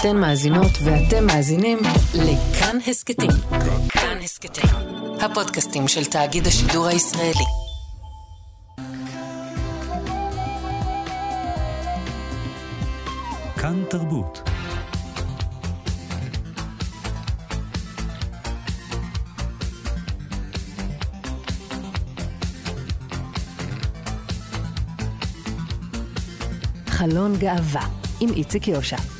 אתן מאזינות ואתם מאזינים לכאן הסכתים. כאן הסכתים, הפודקאסטים של תאגיד השידור הישראלי. כאן תרבות. חלון גאווה עם איציק יושע.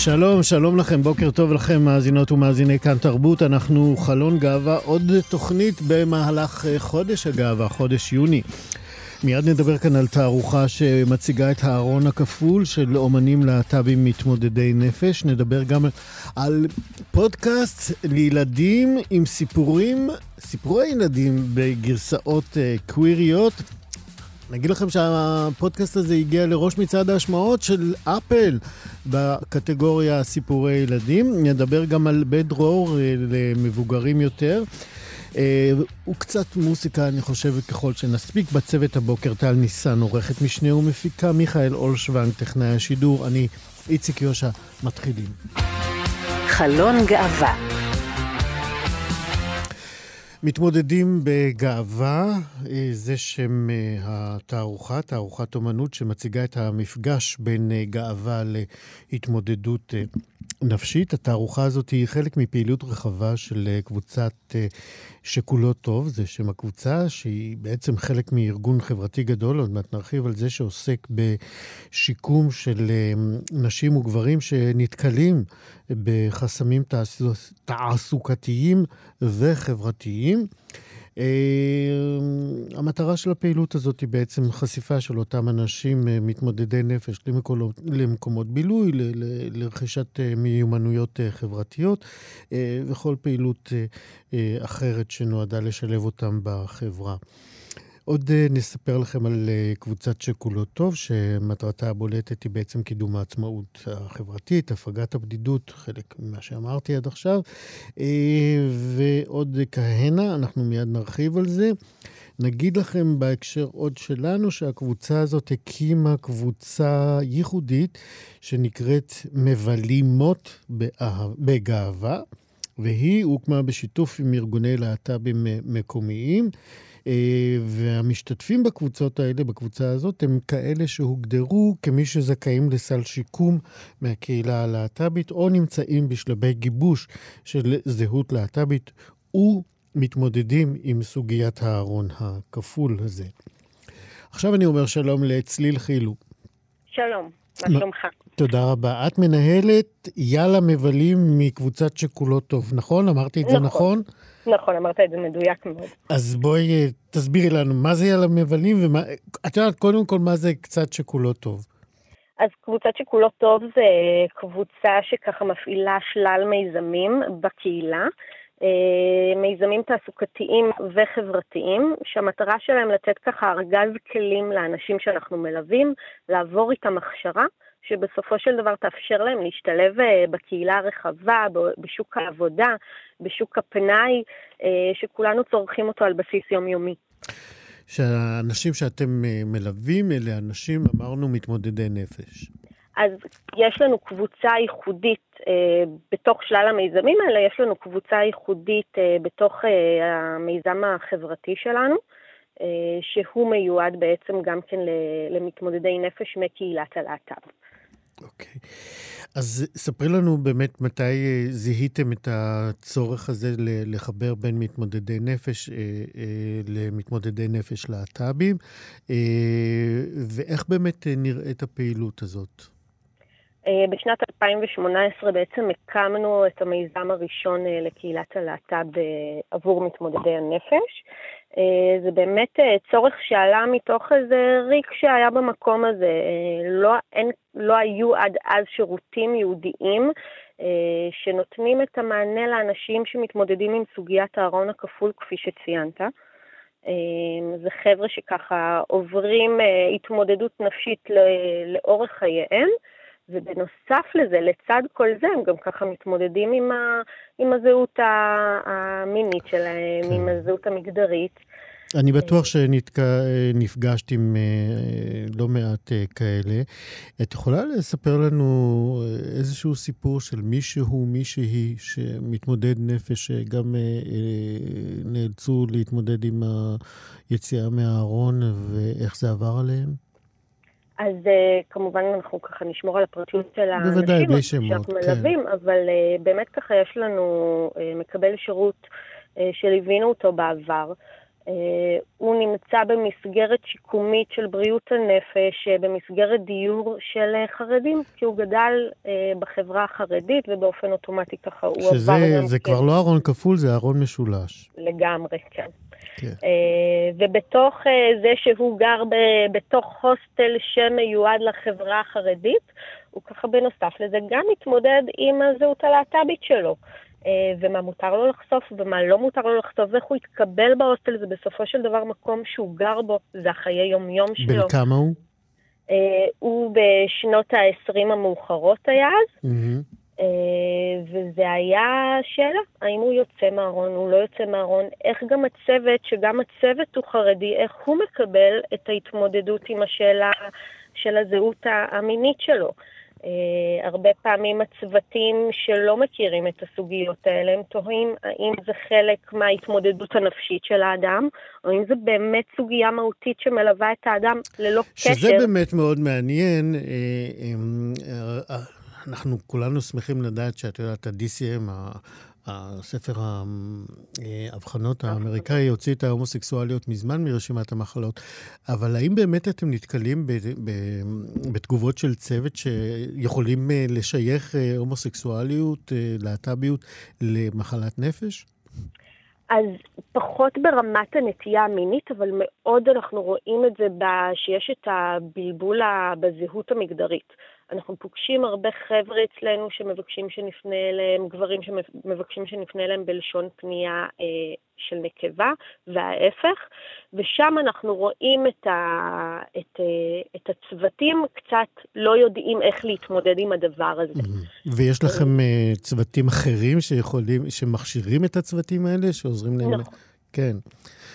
שלום, שלום לכם, בוקר טוב לכם, מאזינות ומאזיני כאן תרבות. אנחנו חלון גאווה, עוד תוכנית במהלך אה, חודש הגאווה, חודש יוני. מיד נדבר כאן על תערוכה שמציגה את הארון הכפול של אומנים להט"בים מתמודדי נפש. נדבר גם על פודקאסט לילדים עם סיפורים, סיפורי ילדים בגרסאות uh, קוויריות. נגיד לכם שהפודקאסט הזה הגיע לראש מצעד ההשמעות של אפל בקטגוריה סיפורי ילדים. נדבר גם על בית דרור אה, למבוגרים יותר. אה, וקצת מוסיקה, אני חושב, ככל שנספיק. בצוות הבוקר טל ניסן, עורכת משנה ומפיקה, מיכאל אולשוונג, טכנאי השידור. אני איציק יושע, מתחילים. חלון גאווה מתמודדים בגאווה, אה, זה שם אה, התערוכה, תערוכת אומנות שמציגה את המפגש בין אה, גאווה להתמודדות נפשית. התערוכה הזאת היא חלק מפעילות רחבה של קבוצת שכולו טוב, זה שם הקבוצה, שהיא בעצם חלק מארגון חברתי גדול, עוד מעט נרחיב על זה שעוסק בשיקום של נשים וגברים שנתקלים בחסמים תעסוקתיים וחברתיים. Uh, המטרה של הפעילות הזאת היא בעצם חשיפה של אותם אנשים uh, מתמודדי נפש למקומות, למקומות בילוי, ל, ל, לרכישת uh, מיומנויות חברתיות וכל פעילות אחרת שנועדה לשלב אותם בחברה. עוד אה, נספר לכם על אה, קבוצת שכולו טוב, שמטרתה הבולטת היא בעצם קידום העצמאות החברתית, הפגת הבדידות, חלק ממה שאמרתי עד עכשיו, אה, ועוד כהנה, אנחנו מיד נרחיב על זה. נגיד לכם בהקשר עוד שלנו שהקבוצה הזאת הקימה קבוצה ייחודית שנקראת מבלימות בגאווה, והיא הוקמה בשיתוף עם ארגוני להט"בים מקומיים. אה, והמשתתפים בקבוצות האלה, בקבוצה הזאת, הם כאלה שהוגדרו כמי שזכאים לסל שיקום מהקהילה הלהט"בית, או נמצאים בשלבי גיבוש של זהות להט"בית, ומתמודדים עם סוגיית הארון הכפול הזה. עכשיו אני אומר שלום לצליל חילו. שלום, מה שלומך? תודה רבה. את מנהלת יאללה מבלים מקבוצת שכולו טוב, נכון? אמרתי את נכון. זה נכון? נכון, אמרת את זה מדויק מאוד. אז בואי אה, תסבירי לנו, מה זה יאללה מבלים, ומה... את יודעת קודם כל מה זה קצת שכולו טוב. אז קבוצת שכולו טוב זה קבוצה שככה מפעילה שלל מיזמים בקהילה. אה, מיזמים תעסוקתיים וחברתיים, שהמטרה שלהם לתת ככה ארגז כלים לאנשים שאנחנו מלווים, לעבור איתם הכשרה, שבסופו של דבר תאפשר להם להשתלב אה, בקהילה הרחבה, בשוק העבודה, בשוק הפנאי, אה, שכולנו צורכים אותו על בסיס יומיומי. שהאנשים שאתם מלווים אלה אנשים, אמרנו, מתמודדי נפש. אז יש לנו קבוצה ייחודית אה, בתוך שלל המיזמים האלה, יש לנו קבוצה ייחודית אה, בתוך אה, המיזם החברתי שלנו, אה, שהוא מיועד בעצם גם כן למתמודדי נפש מקהילת הלהט"ב. אוקיי. אז ספרי לנו באמת מתי אה, זיהיתם את הצורך הזה לחבר בין מתמודדי נפש אה, אה, למתמודדי נפש להט"בים, ואיך באמת נראית הפעילות הזאת? בשנת 2018 בעצם הקמנו את המיזם הראשון לקהילת הלהט"ב עבור מתמודדי הנפש. אה, זה באמת אה, צורך שעלה מתוך איזה ריק שהיה במקום הזה. אה, לא, אין, לא היו עד אז שירותים ייעודיים שנותנים את המענה לאנשים שמתמודדים עם סוגיית הארון הכפול, כפי שציינת. זה חבר'ה שככה עוברים התמודדות נפשית לאורך חייהם, ובנוסף לזה, לצד כל זה, הם גם ככה מתמודדים עם, ה, עם הזהות המינית שלהם, כן. עם הזהות המגדרית. אני בטוח שנפגשת עם אה, לא מעט אה, כאלה. את יכולה לספר לנו אה, איזשהו סיפור של מישהו, מישהי, שמתמודד נפש, שגם נאלצו להתמודד עם היציאה מהארון, ואיך זה עבר עליהם? אז uh, כמובן אנחנו ככה נשמור על הפרטיות של האנשים. בוודאי, בלי שמות, כן. מלווים, אבל uh, באמת ככה יש לנו uh, מקבל שירות uh, שליווינו אותו בעבר. Uh, הוא נמצא במסגרת שיקומית של בריאות הנפש, uh, במסגרת דיור של uh, חרדים, כי הוא גדל uh, בחברה החרדית ובאופן אוטומטי ככה הוא עבר... שזה זה כבר לא ארון כפול, זה ארון משולש. לגמרי, כן. כן. אה, ובתוך אה, זה שהוא גר בתוך הוסטל שמיועד לחברה החרדית, הוא ככה בנוסף לזה גם מתמודד עם הזהות הלהט"בית שלו. אה, ומה מותר לו לחשוף ומה לא מותר לו לחשוף, ואיך הוא יתקבל בהוסטל, זה בסופו של דבר מקום שהוא גר בו, זה החיי יום-יום שלו. בן כמה הוא? הוא בשנות ה-20 המאוחרות היה אז. Mm-hmm. אה, וזה היה שאלה, האם הוא יוצא מהארון, הוא לא יוצא מהארון, איך גם הצוות, שגם הצוות הוא חרדי, איך הוא מקבל את ההתמודדות עם השאלה של הזהות המינית שלו. Uh, הרבה פעמים הצוותים שלא מכירים את הסוגיות האלה, הם תוהים האם זה חלק מההתמודדות הנפשית של האדם, או אם זה באמת סוגיה מהותית שמלווה את האדם ללא שזה קשר. שזה באמת מאוד מעניין. Uh, uh, אנחנו כולנו שמחים לדעת שאת יודעת, ה-DCM, הספר האבחנות האמריקאי, הוציא את ההומוסקסואליות מזמן מרשימת המחלות. אבל האם באמת אתם נתקלים בתגובות של צוות שיכולים אה, לשייך אה, הומוסקסואליות, אה, להט"ביות, למחלת נפש? אז פחות ברמת הנטייה המינית, אבל מאוד אנחנו רואים את זה שיש את הבלבול בזהות המגדרית. אנחנו פוגשים הרבה חבר'ה אצלנו שמבקשים שנפנה אליהם, גברים שמבקשים שנפנה אליהם בלשון פנייה אה, של נקבה, וההפך, ושם אנחנו רואים את, ה, את, אה, את הצוותים קצת לא יודעים איך להתמודד עם הדבר הזה. ויש לכם אה, צוותים אחרים שיכולים, שמכשירים את הצוותים האלה, שעוזרים להם? נכון. כן.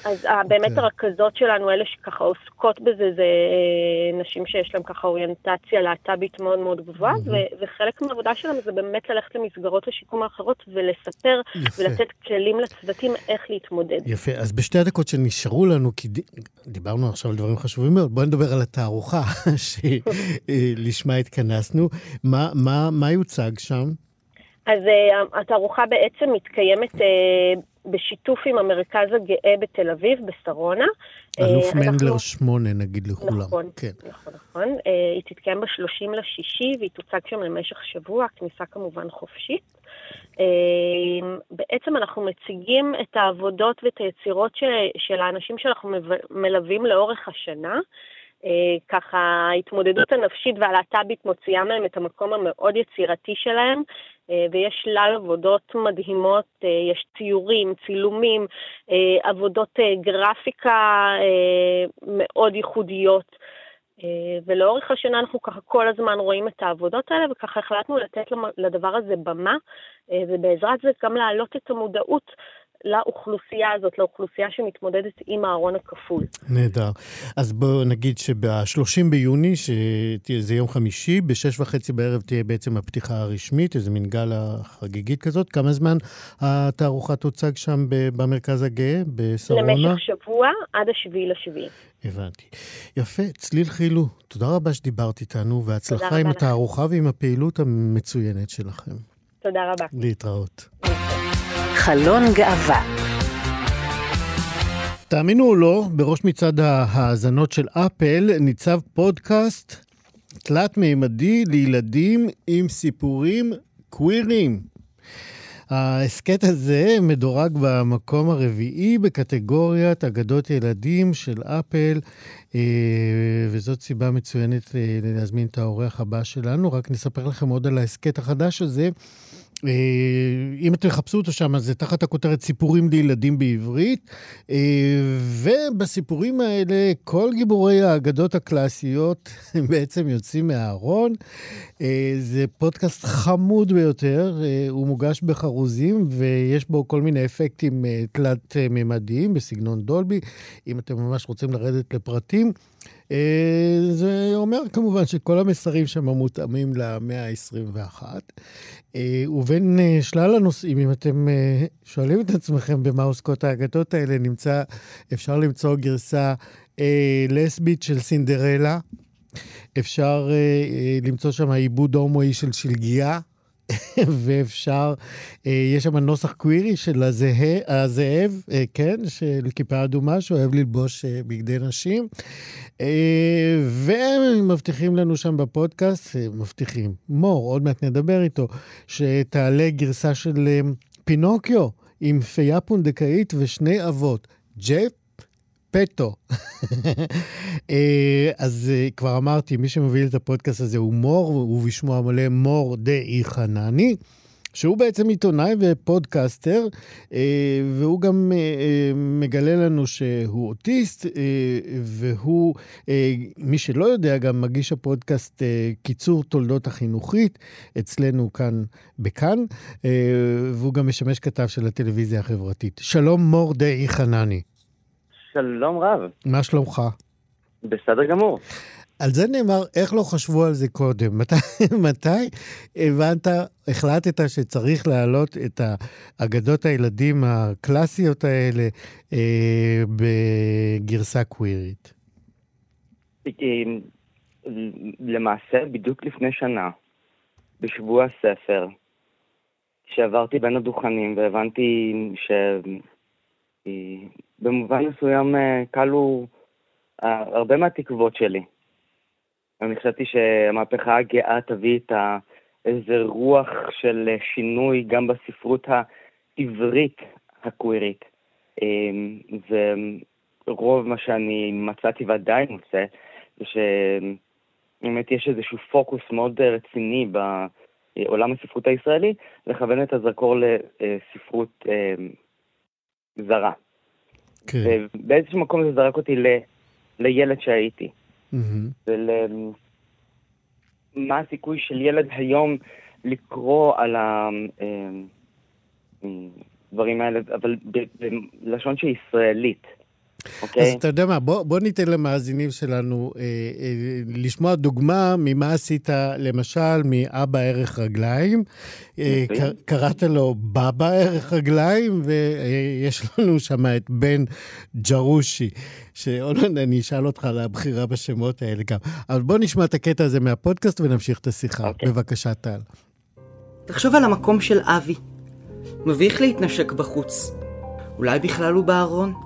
אז okay. באמת אוקיי. הרכזות שלנו, אלה שככה עוסקות בזה, זה אה, נשים שיש להן ככה אוריינטציה להט"בית מאוד מאוד גבוהה, mm-hmm. וחלק מהעבודה שלנו זה באמת ללכת למסגרות השיקום האחרות ולספר יפה. ולתת כלים לצוותים איך להתמודד. יפה, אז בשתי הדקות שנשארו לנו, כי דיברנו עכשיו על דברים חשובים מאוד, בואי נדבר על התערוכה שלשמה אה, התכנסנו. מה, מה, מה יוצג שם? אז uh, התערוכה בעצם מתקיימת uh, בשיתוף עם המרכז הגאה בתל אביב, בשרונה. אלוף uh, מנדלר שמונה, נגיד לכולם. נכון, כן. נכון, נכון. Uh, היא תתקיים ב-30 לשישי והיא תוצג שם למשך שבוע, כניסה כמובן חופשית. Uh, בעצם אנחנו מציגים את העבודות ואת היצירות של, של האנשים שאנחנו מלווים לאורך השנה. אה, ככה ההתמודדות הנפשית והלהט"בית מוציאה מהם את המקום המאוד יצירתי שלהם, אה, ויש שלל עבודות מדהימות, אה, יש ציורים, צילומים, עבודות גרפיקה מאוד ייחודיות. ולאורך השנה אנחנו ככה כל הזמן רואים את העבודות האלה, וככה החלטנו לתת לדבר הזה במה, ובעזרת זה גם להעלות את המודעות לאוכלוסייה הזאת, לאוכלוסייה שמתמודדת עם הארון הכפול. נהדר. אז בואו נגיד שב-30 ביוני, שזה יום חמישי, ב-6 וחצי בערב תהיה בעצם הפתיחה הרשמית, איזה מין גלה חגיגית כזאת. כמה זמן התערוכה תוצג שם במרכז הגאה, בשרונה? למשך שבוע, עד השביעי לשביעי. הבנתי. יפה, צליל חילו, תודה רבה שדיברת איתנו, והצלחה עם התערוכה ועם הפעילות המצוינת שלכם. תודה רבה. להתראות. חלון גאווה. תאמינו או לא, בראש מצעד ההאזנות של אפל ניצב פודקאסט תלת-מימדי לילדים עם סיפורים קווירים. ההסכת הזה מדורג במקום הרביעי בקטגוריית אגדות ילדים של אפל, אה, וזאת סיבה מצוינת אה, להזמין את האורח הבא שלנו. רק נספר לכם עוד על ההסכת החדש הזה. אם אתם תחפשו אותו שם, זה תחת הכותרת סיפורים לילדים בעברית. ובסיפורים האלה, כל גיבורי האגדות הקלאסיות בעצם יוצאים מהארון. זה פודקאסט חמוד ביותר, הוא מוגש בחרוזים, ויש בו כל מיני אפקטים תלת-ממדיים בסגנון דולבי. אם אתם ממש רוצים לרדת לפרטים, אה, זה אומר כמובן שכל המסרים שם מותאמים למאה ה-21. אה, ובין אה, שלל הנושאים, אם אתם שואלים את עצמכם במה עוסקות האגדות האלה, נמצא, אפשר למצוא גרסה לסבית של סינדרלה. אפשר למצוא שם עיבוד הומואי של שלגיה. ואפשר, אה, יש שם נוסח קווירי של הזהה, הזאב, אה, כן, של כיפה אדומה, שאוהב ללבוש אה, בגדי נשים. והם מבטיחים לנו שם בפודקאסט, מבטיחים, מור, עוד מעט נדבר איתו, שתעלה גרסה של פינוקיו עם פייה פונדקאית ושני אבות, ג'פ פטו. אה, אז אה, כבר אמרתי, מי שמוביל את הפודקאסט הזה הוא מור, ובשמו המלא מור דאי חנני. שהוא בעצם עיתונאי ופודקאסטר, אה, והוא גם מגלה לנו שהוא אוטיסט, והוא, מי שלא יודע, גם מגיש הפודקאסט קיצור תולדות החינוכית, אצלנו כאן בכאן, והוא גם משמש כתב של הטלוויזיה החברתית. שלום מור דאי חנני. שלום רב. מה שלומך? בסדר גמור. על זה נאמר, איך לא חשבו על זה קודם? מתי, מתי הבנת, החלטת שצריך להעלות את אגדות הילדים הקלאסיות האלה אה, בגרסה קווירית? אה, למעשה, בדיוק לפני שנה, בשבוע הספר, כשעברתי בין הדוכנים והבנתי ש... במובן מסוים כלו אה, אה, הרבה מהתקוות שלי. אני חשבתי שהמהפכה הגאה תביא את איזה רוח של שינוי גם בספרות העברית הקווירית. ורוב מה שאני מצאתי ועדיין מוצא, זה שבאמת יש איזשהו פוקוס מאוד רציני בעולם הספרות הישראלי, לכוון את הזרקור לספרות זרה. כן. ובאיזשהו מקום זה זרק אותי ל, לילד שהייתי. Mm-hmm. ול... מה הסיכוי של ילד היום לקרוא על הדברים אה, האלה, אבל בלשון שהיא ישראלית. אוקיי? אז אתה יודע מה, בוא, בוא ניתן למאזינים שלנו אה, אה, לשמוע דוגמה ממה עשית, למשל, מאבא ערך רגליים. אה, קראת לו בבא ערך רגליים, ויש לנו שם את בן ג'רושי, שעוד מעט אני אשאל אותך על הבחירה בשמות האלה גם. אבל בוא נשמע את הקטע הזה מהפודקאסט ונמשיך את השיחה. אוקיי. בבקשה, טל. תחשוב על המקום של אבי. מביך להתנשק בחוץ. אולי בכלל הוא בארון?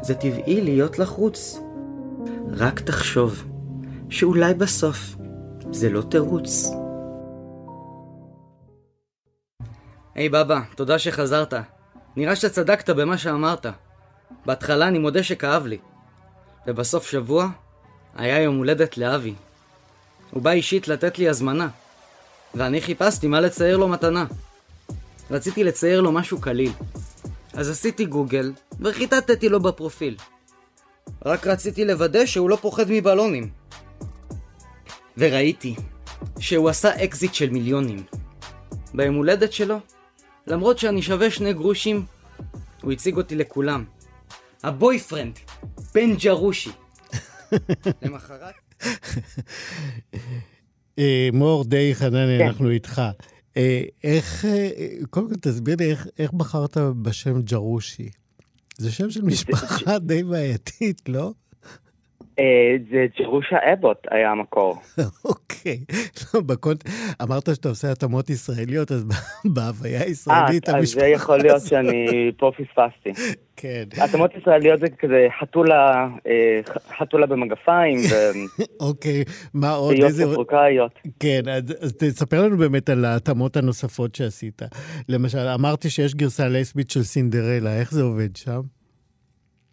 זה טבעי להיות לחוץ. רק תחשוב שאולי בסוף זה לא תירוץ. היי hey, בבא, תודה שחזרת. נראה שצדקת במה שאמרת. בהתחלה אני מודה שכאב לי. ובסוף שבוע היה יום הולדת לאבי. הוא בא אישית לתת לי הזמנה. ואני חיפשתי מה לצייר לו מתנה. רציתי לצייר לו משהו קליל. אז עשיתי גוגל, וחיטטתי לו בפרופיל. רק רציתי לוודא שהוא לא פוחד מבלונים. וראיתי שהוא עשה אקזיט של מיליונים. ביום הולדת שלו, למרות שאני שווה שני גרושים, הוא הציג אותי לכולם. ה boyfriend, בן ג'רושי. למחרת... אה, מור די חנני, כן. אנחנו איתך. אה, איך, אה, קודם כל תסביר לי איך, איך בחרת בשם ג'רושי. זה שם של משפחה די בעייתית, לא? אה, זה ג'רושה אבוט היה המקור. אוקיי. לא, אמרת שאתה עושה התאמות ישראליות, אז בהוויה הישראלית המשפחה... אז זה יכול להיות שאני פה פספסתי. כן. התאמות ישראליות זה כזה חתולה, אה, חתולה במגפיים. אוקיי, מה עוד? איזה... אפריקאיות. כן, אז תספר לנו באמת על ההתאמות הנוספות שעשית. למשל, אמרתי שיש גרסה לסבית של סינדרלה, איך זה עובד שם?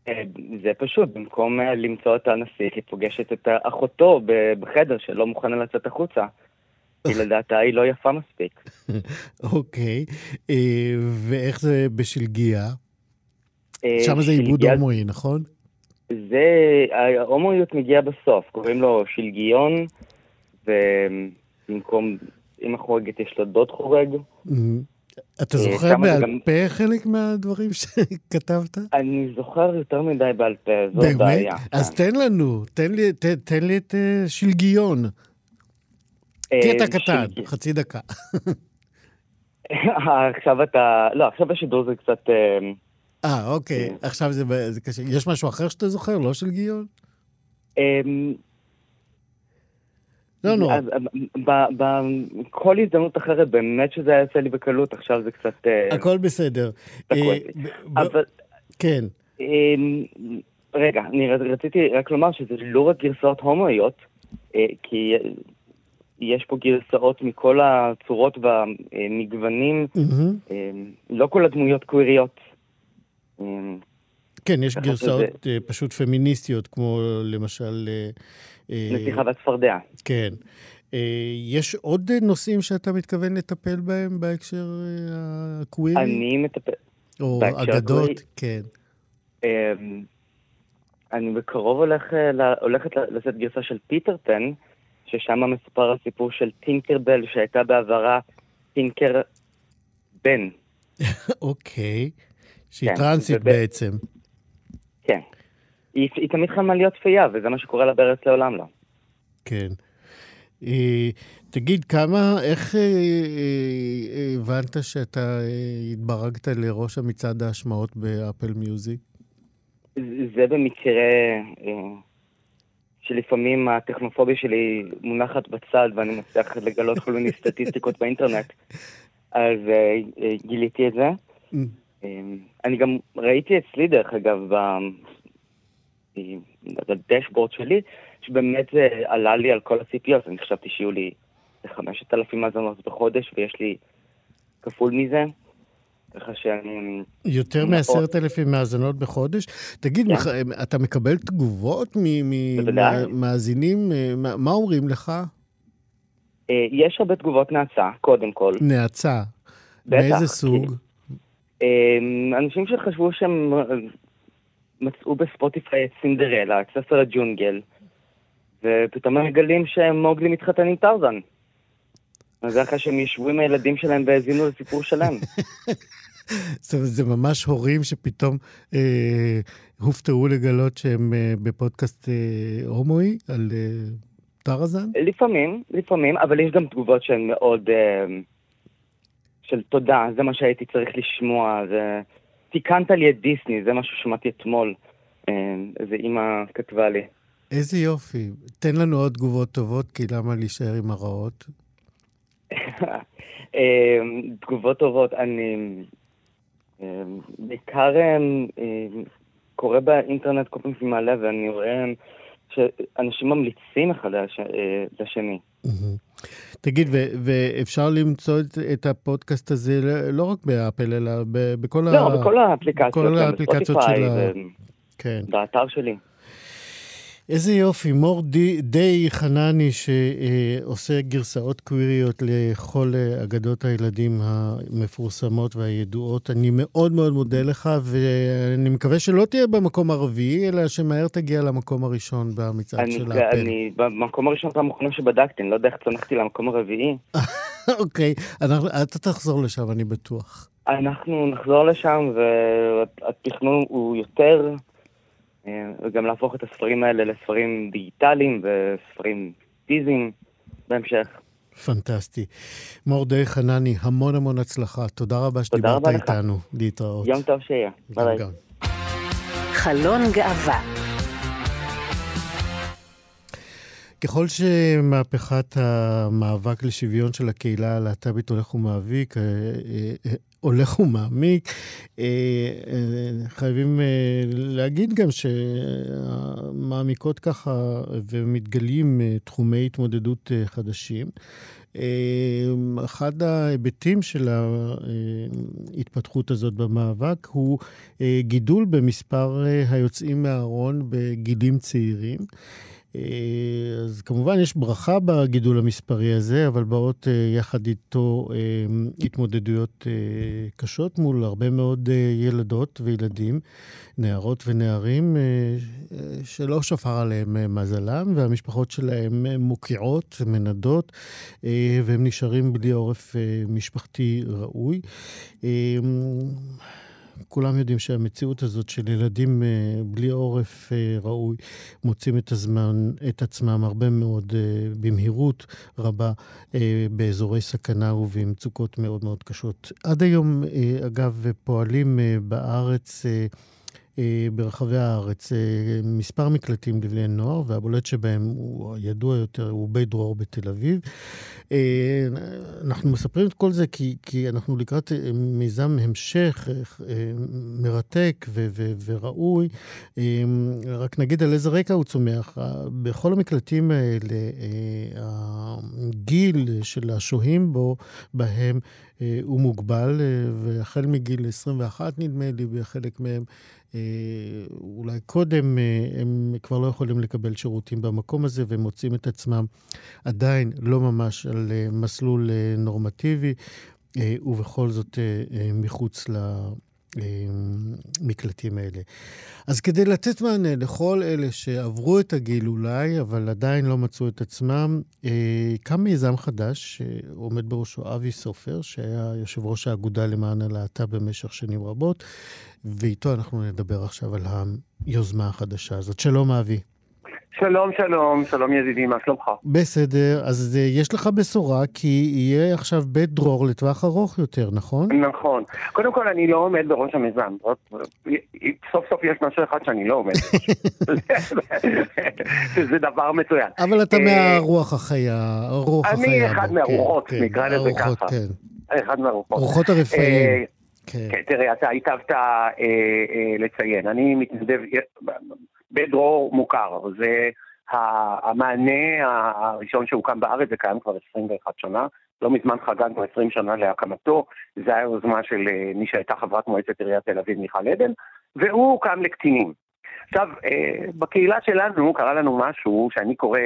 אה, זה פשוט, במקום אה, למצוא את הנסיך, היא פוגשת את אחותו בחדר שלא מוכנה לצאת החוצה. כי לדעתה היא לא יפה מספיק. אוקיי, אה, ואיך זה בשלגיה? שם זה עיבוד הומואי, נכון? זה, ההומואיות מגיעה בסוף, קוראים לו שלגיון, ובמקום, אמא חורגת יש לו דוד חורג. אמ, אתה אה, זוכר בעל גם- פה חלק מהדברים שכתבת? אני זוכר יותר מדי בעל פה, זו באמת? הבעיה. אז כן. תן לנו, תן לי- ת- תן לי את אה, שלגיון. אה, קטע קטן, שלגי- חצי דקה. עכשיו אתה, לא, עכשיו בשידור זה קצת, אה, אה, אוקיי. עכשיו זה זה קשה. יש משהו אחר שאתה זוכר? לא שלגיון? אה, לא נורא. ב- בכל הזדמנות אחרת באמת שזה היה יוצא לי בקלות, עכשיו זה קצת אה, הכל בסדר. אה, אבל כן. אמ, רגע, אני רציתי רק לומר שזה לא רק גרסאות הומואיות, אה, כי יש פה גרסאות מכל הצורות והמגוונים. אמ, לא כל הדמויות קוויריות. כן, יש גרסאות אה, פשוט פמיניסטיות, כמו למשל... אה, אה, נסיכה והצפרדע. כן. אה, יש עוד אה, נושאים שאתה מתכוון לטפל בהם בהקשר אה, הקווירי? אני מטפל... או אגדות? כן. אמ, אני בקרוב הולך, אה, הולכת לצאת גרסה של פיטר פן, ששם מסופר הסיפור של טינקר בל, שהייתה בעברה טינקר בן. אוקיי. שהיא כן, טרנסית בעצם. כן. היא, היא תמיד חלמה להיות פייה, וזה מה שקורה לה בארץ לעולם לא. כן. אה, תגיד, כמה, איך אה, אה, הבנת שאתה התברגת לראש המצעד ההשמעות ב Apple Music? זה במקרה שלפעמים הטכנופוביה שלי מונחת בצד ואני מצליח לגלות כל מיני סטטיסטיקות באינטרנט. אז גיליתי את זה. אה, אני גם ראיתי אצלי, דרך אגב, אה, בדשבורד שלי, שבאמת זה עלה לי על כל הציפיות. אני חשבתי שיהיו לי 5,000 האזנות בחודש, ויש לי כפול מזה. ככה שאני... יותר מאוד. מעשרת אלפים מאזנות בחודש? תגיד, כן. מח- אתה מקבל תגובות. ממאזינים? אה, מה מה אומרים לך? אה, יש הרבה תגובות נאצה, קודם כל. נאצה. בטח, מאיזה סוג? אה, אנשים שחשבו שהם אה, מצאו בספוטיפיי את סינדרלה, את ספר הג'ונגל, ופתאום הם מגלים שמוגלי מתחתן עם טרזן. אז זה אחרי שהם ישבו עם הילדים שלהם והאזינו לסיפור שלם. זאת אומרת, זה ממש הורים שפתאום אה, הופתעו לגלות שהם אה, בפודקאסט אה, הומואי על אה, טרזן? לפעמים, לפעמים, אבל יש גם תגובות שהן מאוד... אה, של תודה, זה מה שהייתי צריך לשמוע, זה... תיקנת לי את דיסני, זה משהו ששמעתי אתמול. אה, איזה אימא כתבה לי. איזה יופי. תן לנו עוד תגובות טובות, כי למה להישאר עם הרעות? אה, תגובות טובות, אני אה, בעיקר קורא באינטרנט כל פעם שאני מעלה ואני רואה שאנשים ממליצים אחד לש- לשני. תגיד, ו- ואפשר למצוא את, את הפודקאסט הזה לא רק באפל, אלא ב- בכל ה... לא, בכל האפליקציות, כל כן, האפליקציות של ה- כן. ובאתר שלי. איזה יופי, מור די, די חנני שעושה גרסאות קוויריות לכל אה, אגדות הילדים המפורסמות והידועות. אני מאוד מאוד מודה לך, ואני מקווה שלא תהיה במקום הרביעי, אלא שמהר תגיע למקום הראשון במצעד אני, של האפל. אני במקום הראשון פעם אחרונה שבדקתי, אני לא יודע איך צנחתי למקום הרביעי. אוקיי, אנחנו- אתה תחזור לשם, אני בטוח. אנחנו נחזור לשם, והתכנון הוא יותר, וגם להפוך את הספרים האלה לספרים דיגיטליים וספרים פיזיים בהמשך. פנטסטי. מור די חנני, המון המון הצלחה. תודה רבה תודה שדיברת רבה לך. איתנו. להתראות. יום טוב שיהיה. ביי. גם. חלון גאווה. ככל שמהפכת המאבק לשוויון של הקהילה הלהט"בית הולך ומאביק, אה, אה, אה, הולך ומעמיק, אה, אה, חייבים אה, להגיד גם שמעמיקות ככה ומתגלים תחומי התמודדות חדשים. אחד ההיבטים של ההתפתחות הזאת במאבק הוא גידול במספר היוצאים מהארון בגילים צעירים. אה, אז כמובן יש ברכה בגידול המספרי הזה, אבל באות אה, יחד איתו אה, התמודדויות קשות מול הרבה מאוד ילדות וילדים, נערות ונערים, שלא שפר עליהם מזלם, והמשפחות שלהם מוקיעות, מנדות, והם נשארים בלי עורף משפחתי ראוי. כולם יודעים שהמציאות הזאת של ילדים אה, בלי עורף אה, ראוי מוצאים את הזמן, את עצמם הרבה מאוד אה, במהירות רבה באזורי סכנה ובמצוקות מאוד מאוד קשות. עד היום, אגב, פועלים בארץ ברחבי הארץ, מספר מקלטים לבני נוער, והבולט שבהם הוא הידוע יותר, הוא בית דרור בתל אביב. אה, אנחנו מספרים את כל זה כי, כי אנחנו לקראת מיזם המשך מרתק ו- ו- וראוי. רק נגיד על איזה רקע הוא צומח. בכל המקלטים האלה, הגיל של השוהים בו, בהם, הוא מוגבל, והחל מגיל 21 נדמה לי, בחלק מהם אה, אולי קודם אה, הם כבר לא יכולים לקבל שירותים במקום הזה, והם מוצאים את עצמם עדיין לא ממש אה, מסלול נורמטיבי, ובכל זאת מחוץ ל... המקלטים האלה. אז כדי לתת מענה לכל אלה שעברו את הגיל אולי, אבל עדיין לא מצאו את עצמם, קם מיזם חדש שעומד בראשו אבי סופר, שהיה יושב ראש האגודה למען הלהט"ב במשך שנים רבות, ואיתו אנחנו נדבר עכשיו על היוזמה החדשה הזאת. שלום, אבי. שלום, שלום, שלום ידידי, מה שלומך? בסדר, אז uh, יש לך בשורה, כי יהיה עכשיו בית דרור לטווח ארוך יותר, נכון? נכון. קודם כל, אני לא עומד בראש המיזם. סוף סוף יש משהו אחד שאני לא עומד. זה דבר מצוין. אבל אתה אה, מהרוח החיה, רוח החיה. אני אחד מהרוחות, כן, נקרא לזה ככה. כן. אחד מהרוחות. רוחות הרפאים. אה, כן. כן, תראה, אתה היטבת אה, אה, לציין. אני מתנדב, בדרור מוכר, זה המענה הראשון שהוקם בארץ, זה קיים כבר 21 שנה. לא מזמן חגגנו 20 שנה להקמתו, זה היה יוזמה של אה, מי שהייתה חברת מועצת עיריית תל אביב, מיכל עדן, והוא הוקם לקטינים. עכשיו, אה, בקהילה שלנו קרה לנו משהו שאני קורא,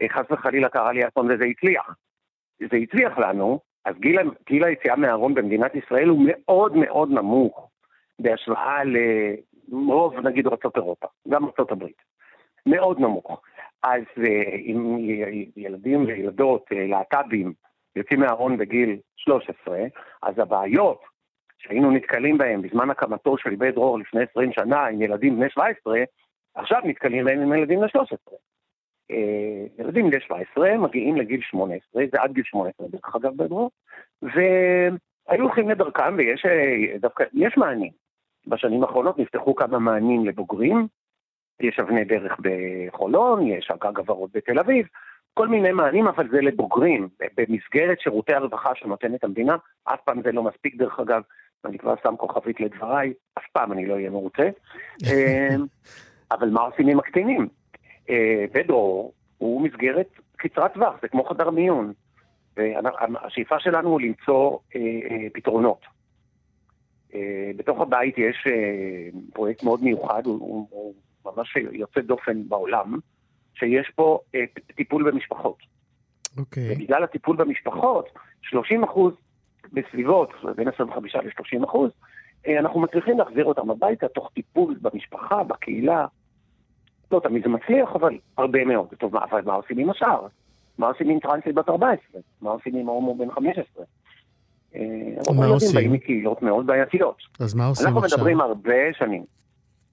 אה, חס וחלילה קרה לי אסון וזה הצליח. זה הצליח לנו, אז גיל, גיל היציאה מהארון במדינת ישראל הוא מאוד מאוד נמוך בהשוואה לרוב, נגיד, ארצות אירופה, גם ארצות הברית. מאוד נמוך. אז אם ילדים וילדות, אה, להט"בים, יוצאים מהארון בגיל 13, אז הבעיות שהיינו נתקלים בהן בזמן הקמתו של בית דרור לפני 20 שנה עם ילדים בני 17, עכשיו נתקלים בהם עם ילדים בני 13. אה, ילדים בני 17 מגיעים לגיל 18, זה עד גיל 18 דרך אגב בדרור, והיו הולכים לדרכם ויש אה, דווקא, יש מענים. בשנים האחרונות נפתחו כמה מענים לבוגרים, יש אבני דרך בחולון, יש אגג עברות בתל אביב, כל מיני מענים, אבל זה לבוגרים, במסגרת שירותי הרווחה שנותנת המדינה, אף פעם זה לא מספיק דרך אגב, אני כבר שם כוכבית לדבריי, אף פעם אני לא אהיה מרוצה. אה, אבל מה עושים עם הקטינים? פדרו אה, הוא מסגרת קצרת טווח, זה כמו חדר מיון. והשאיפה שלנו הוא למצוא אה, אה, פתרונות. אה, בתוך הבית יש אה, פרויקט מאוד מיוחד, הוא, הוא, ממש יוצא דופן בעולם, שיש פה אה, טיפול במשפחות. אוקיי. Okay. ובגלל הטיפול במשפחות, 30 אחוז בסביבות, בין 25 ל-30 אחוז, אנחנו מצליחים להחזיר אותם הביתה תוך טיפול במשפחה, בקהילה, לא תמיד זה מצליח, אבל הרבה מאוד. טוב, מה, אבל מה עושים עם השאר? מה עושים עם טרנסית בת 14? מה עושים עם הומו בן 15? אה, מה עושים? באים מקהילות מאוד בעייתיות. אז מה עושים אנחנו עכשיו? אנחנו מדברים הרבה שנים.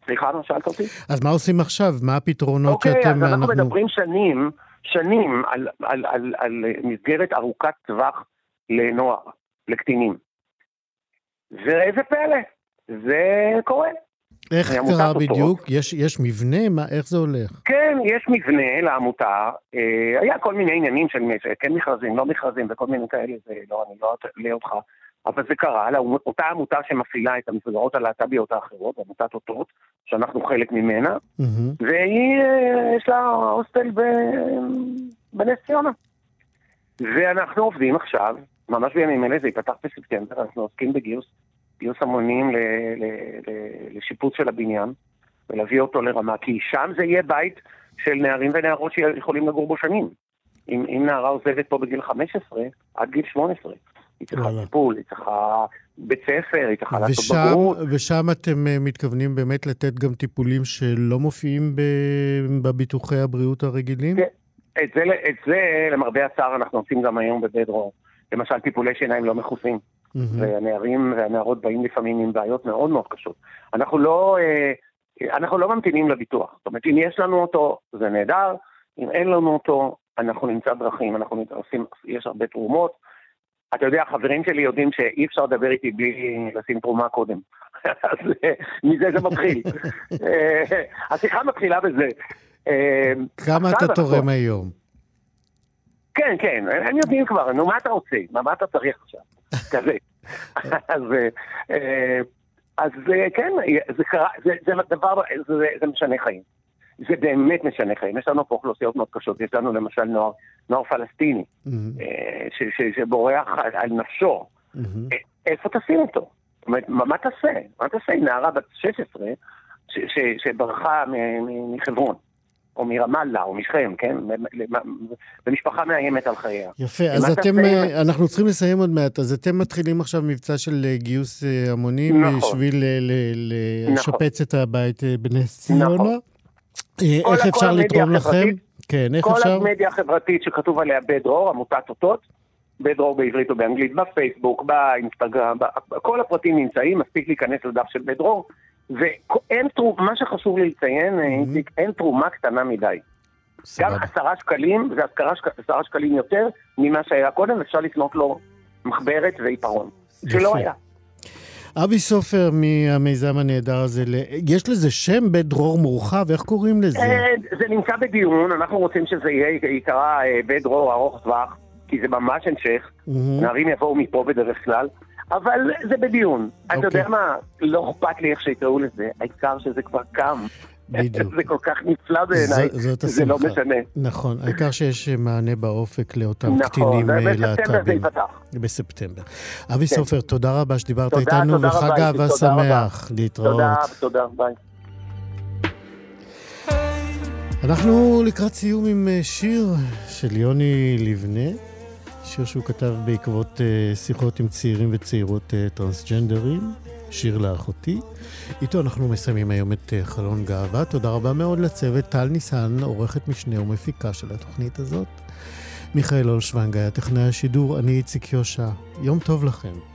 סליחה, מה שאלת אותי? אז מה עושים עכשיו? מה הפתרונות אוקיי, שאתם... אוקיי, אז אנחנו מדברים שנים, שנים על, על, על, על מסגרת ארוכת טווח לנוער, לקטינים. ואיזה פלא, זה קורה. איך קרה בדיוק? יש, יש מבנה? מה, איך זה הולך? כן, יש מבנה לעמותה. אה, היה כל מיני עניינים של כן מכרזים, לא מכרזים וכל מיני כאלה, זה לא, אני לא אעלה אותך. אבל זה קרה לאותה עמותה שמפעילה את המסגרות הלהט"ביות האחרות, עמותת אותות, שאנחנו חלק ממנה, mm-hmm. והיא, אה, יש לה הוסטל ב... בנס ציונה. ואנחנו עובדים עכשיו, ממש בימים אלה, זה ייפתח בספטמבר, אנחנו עוסקים בגיוס גיוס המונים ל, ל, ל, לשיפוץ של הבניין ולהביא אותו לרמה, כי שם זה יהיה בית של נערים ונערות שיכולים לגור בו שנים. אם, אם נערה עוזבת פה בגיל 15, עד גיל 18. היא צריכה טיפול, היא צריכה בית ספר, היא צריכה לעשות בגרות. ושם אתם אה, מתכוונים באמת לתת גם טיפולים שלא מופיעים בביטוחי הבריאות הרגילים? כן, את זה, את זה למרבה הצער אנחנו עושים גם היום בבדרו. למשל טיפולי שיניים לא מכוסים. Mm-hmm. והנערים והנערות באים לפעמים עם בעיות מאוד מאוד קשות. אנחנו לא, אה, אנחנו לא ממתינים לביטוח. זאת אומרת, אם יש לנו אותו, זה נהדר, אם אין לנו אותו, אנחנו נמצא דרכים, אנחנו עושים, יש הרבה תרומות. אתה יודע, החברים שלי יודעים שאי אפשר לדבר איתי בלי לשים תרומה קודם. אז אה, מזה זה מתחיל. אה, השיחה מתחילה בזה. אה, כמה אתה תורם היום? כן, כן, הם יודעים כבר, נו, מה אתה רוצה? מה אתה צריך עכשיו? כזה. אז, אז כן, זה קרה, זה, זה דבר, זה, זה משנה חיים. זה באמת משנה חיים. יש לנו פה אוכלוסיות מאוד קשות, יש לנו למשל נוער, נוער פלסטיני, mm-hmm. ש, ש, שבורח על, על נפשו. Mm-hmm. איפה תשים אותו? זאת אומרת, מה, מה תעשה? מה תעשה עם נערה בת 16 ש, ש, שברחה מחברון? או מרמאללה, או משכם, כן? ומשפחה מאיימת על חייה. יפה, אז אתם, תעשה... אנחנו צריכים לסיים עוד מעט, אז אתם מתחילים עכשיו מבצע של גיוס המונים נכון. בשביל לשפץ נכון. את הבית בנס ציונה. נכון. אה, איך אפשר לתרום לכם? כן, איך כל אפשר? כל המדיה החברתית שכתוב עליה בית דרור, עמותת אותות, בית דרור בעברית או באנגלית, בפייסבוק, באינסטגרם, כל הפרטים נמצאים, מספיק להיכנס לדף של בית דרור, ואין תרומה, מה שחשוב לי לציין, mm-hmm. אין תרומה קטנה מדי. גם עשרה שקלים, זה עשרה שקלים יותר ממה שהיה קודם, אפשר לקנות לו מחברת ועיפרון, שלא היה. אבי סופר מהמיזם הנהדר הזה, יש לזה שם בית דרור מורחב? איך קוראים לזה? אה, זה נמצא בדיון, אנחנו רוצים שזה יהיה, ייקרא אה, בית דרור ארוך טווח, כי זה ממש המשך, נערים יבואו מפה בדרך כלל, אבל זה בדיון. אתה יודע אוקיי. מה, לא אכפת לי איך שיקראו לזה, העיקר שזה כבר קם. בדיוק. זה כל כך נפלא בעיניי, זה לא משנה. נכון, העיקר שיש מענה באופק לאותם נכון, קטינים להט"בים. נכון, ובספטמבר זה ייפתח. בספטמבר. אבי כן. סופר, תודה רבה שדיברת תודה, איתנו, תודה וחג אהבה שמח. להתראות. תודה, תודה, ביי. אנחנו לקראת סיום עם אה, שיר של יוני לבנה, שיר שהוא כתב בעקבות אה, שיחות עם צעירים וצעירות אה, טרנסג'נדרים. שיר לאחותי. איתו אנחנו מסיימים היום את אה, חלון גאווה. תודה רבה מאוד לצוות טל ניסן, עורכת משנה ומפיקה של התוכנית הזאת. מיכאל אולשוונג היה טכנאי השידור, אני איציק יושע. יום טוב לכם.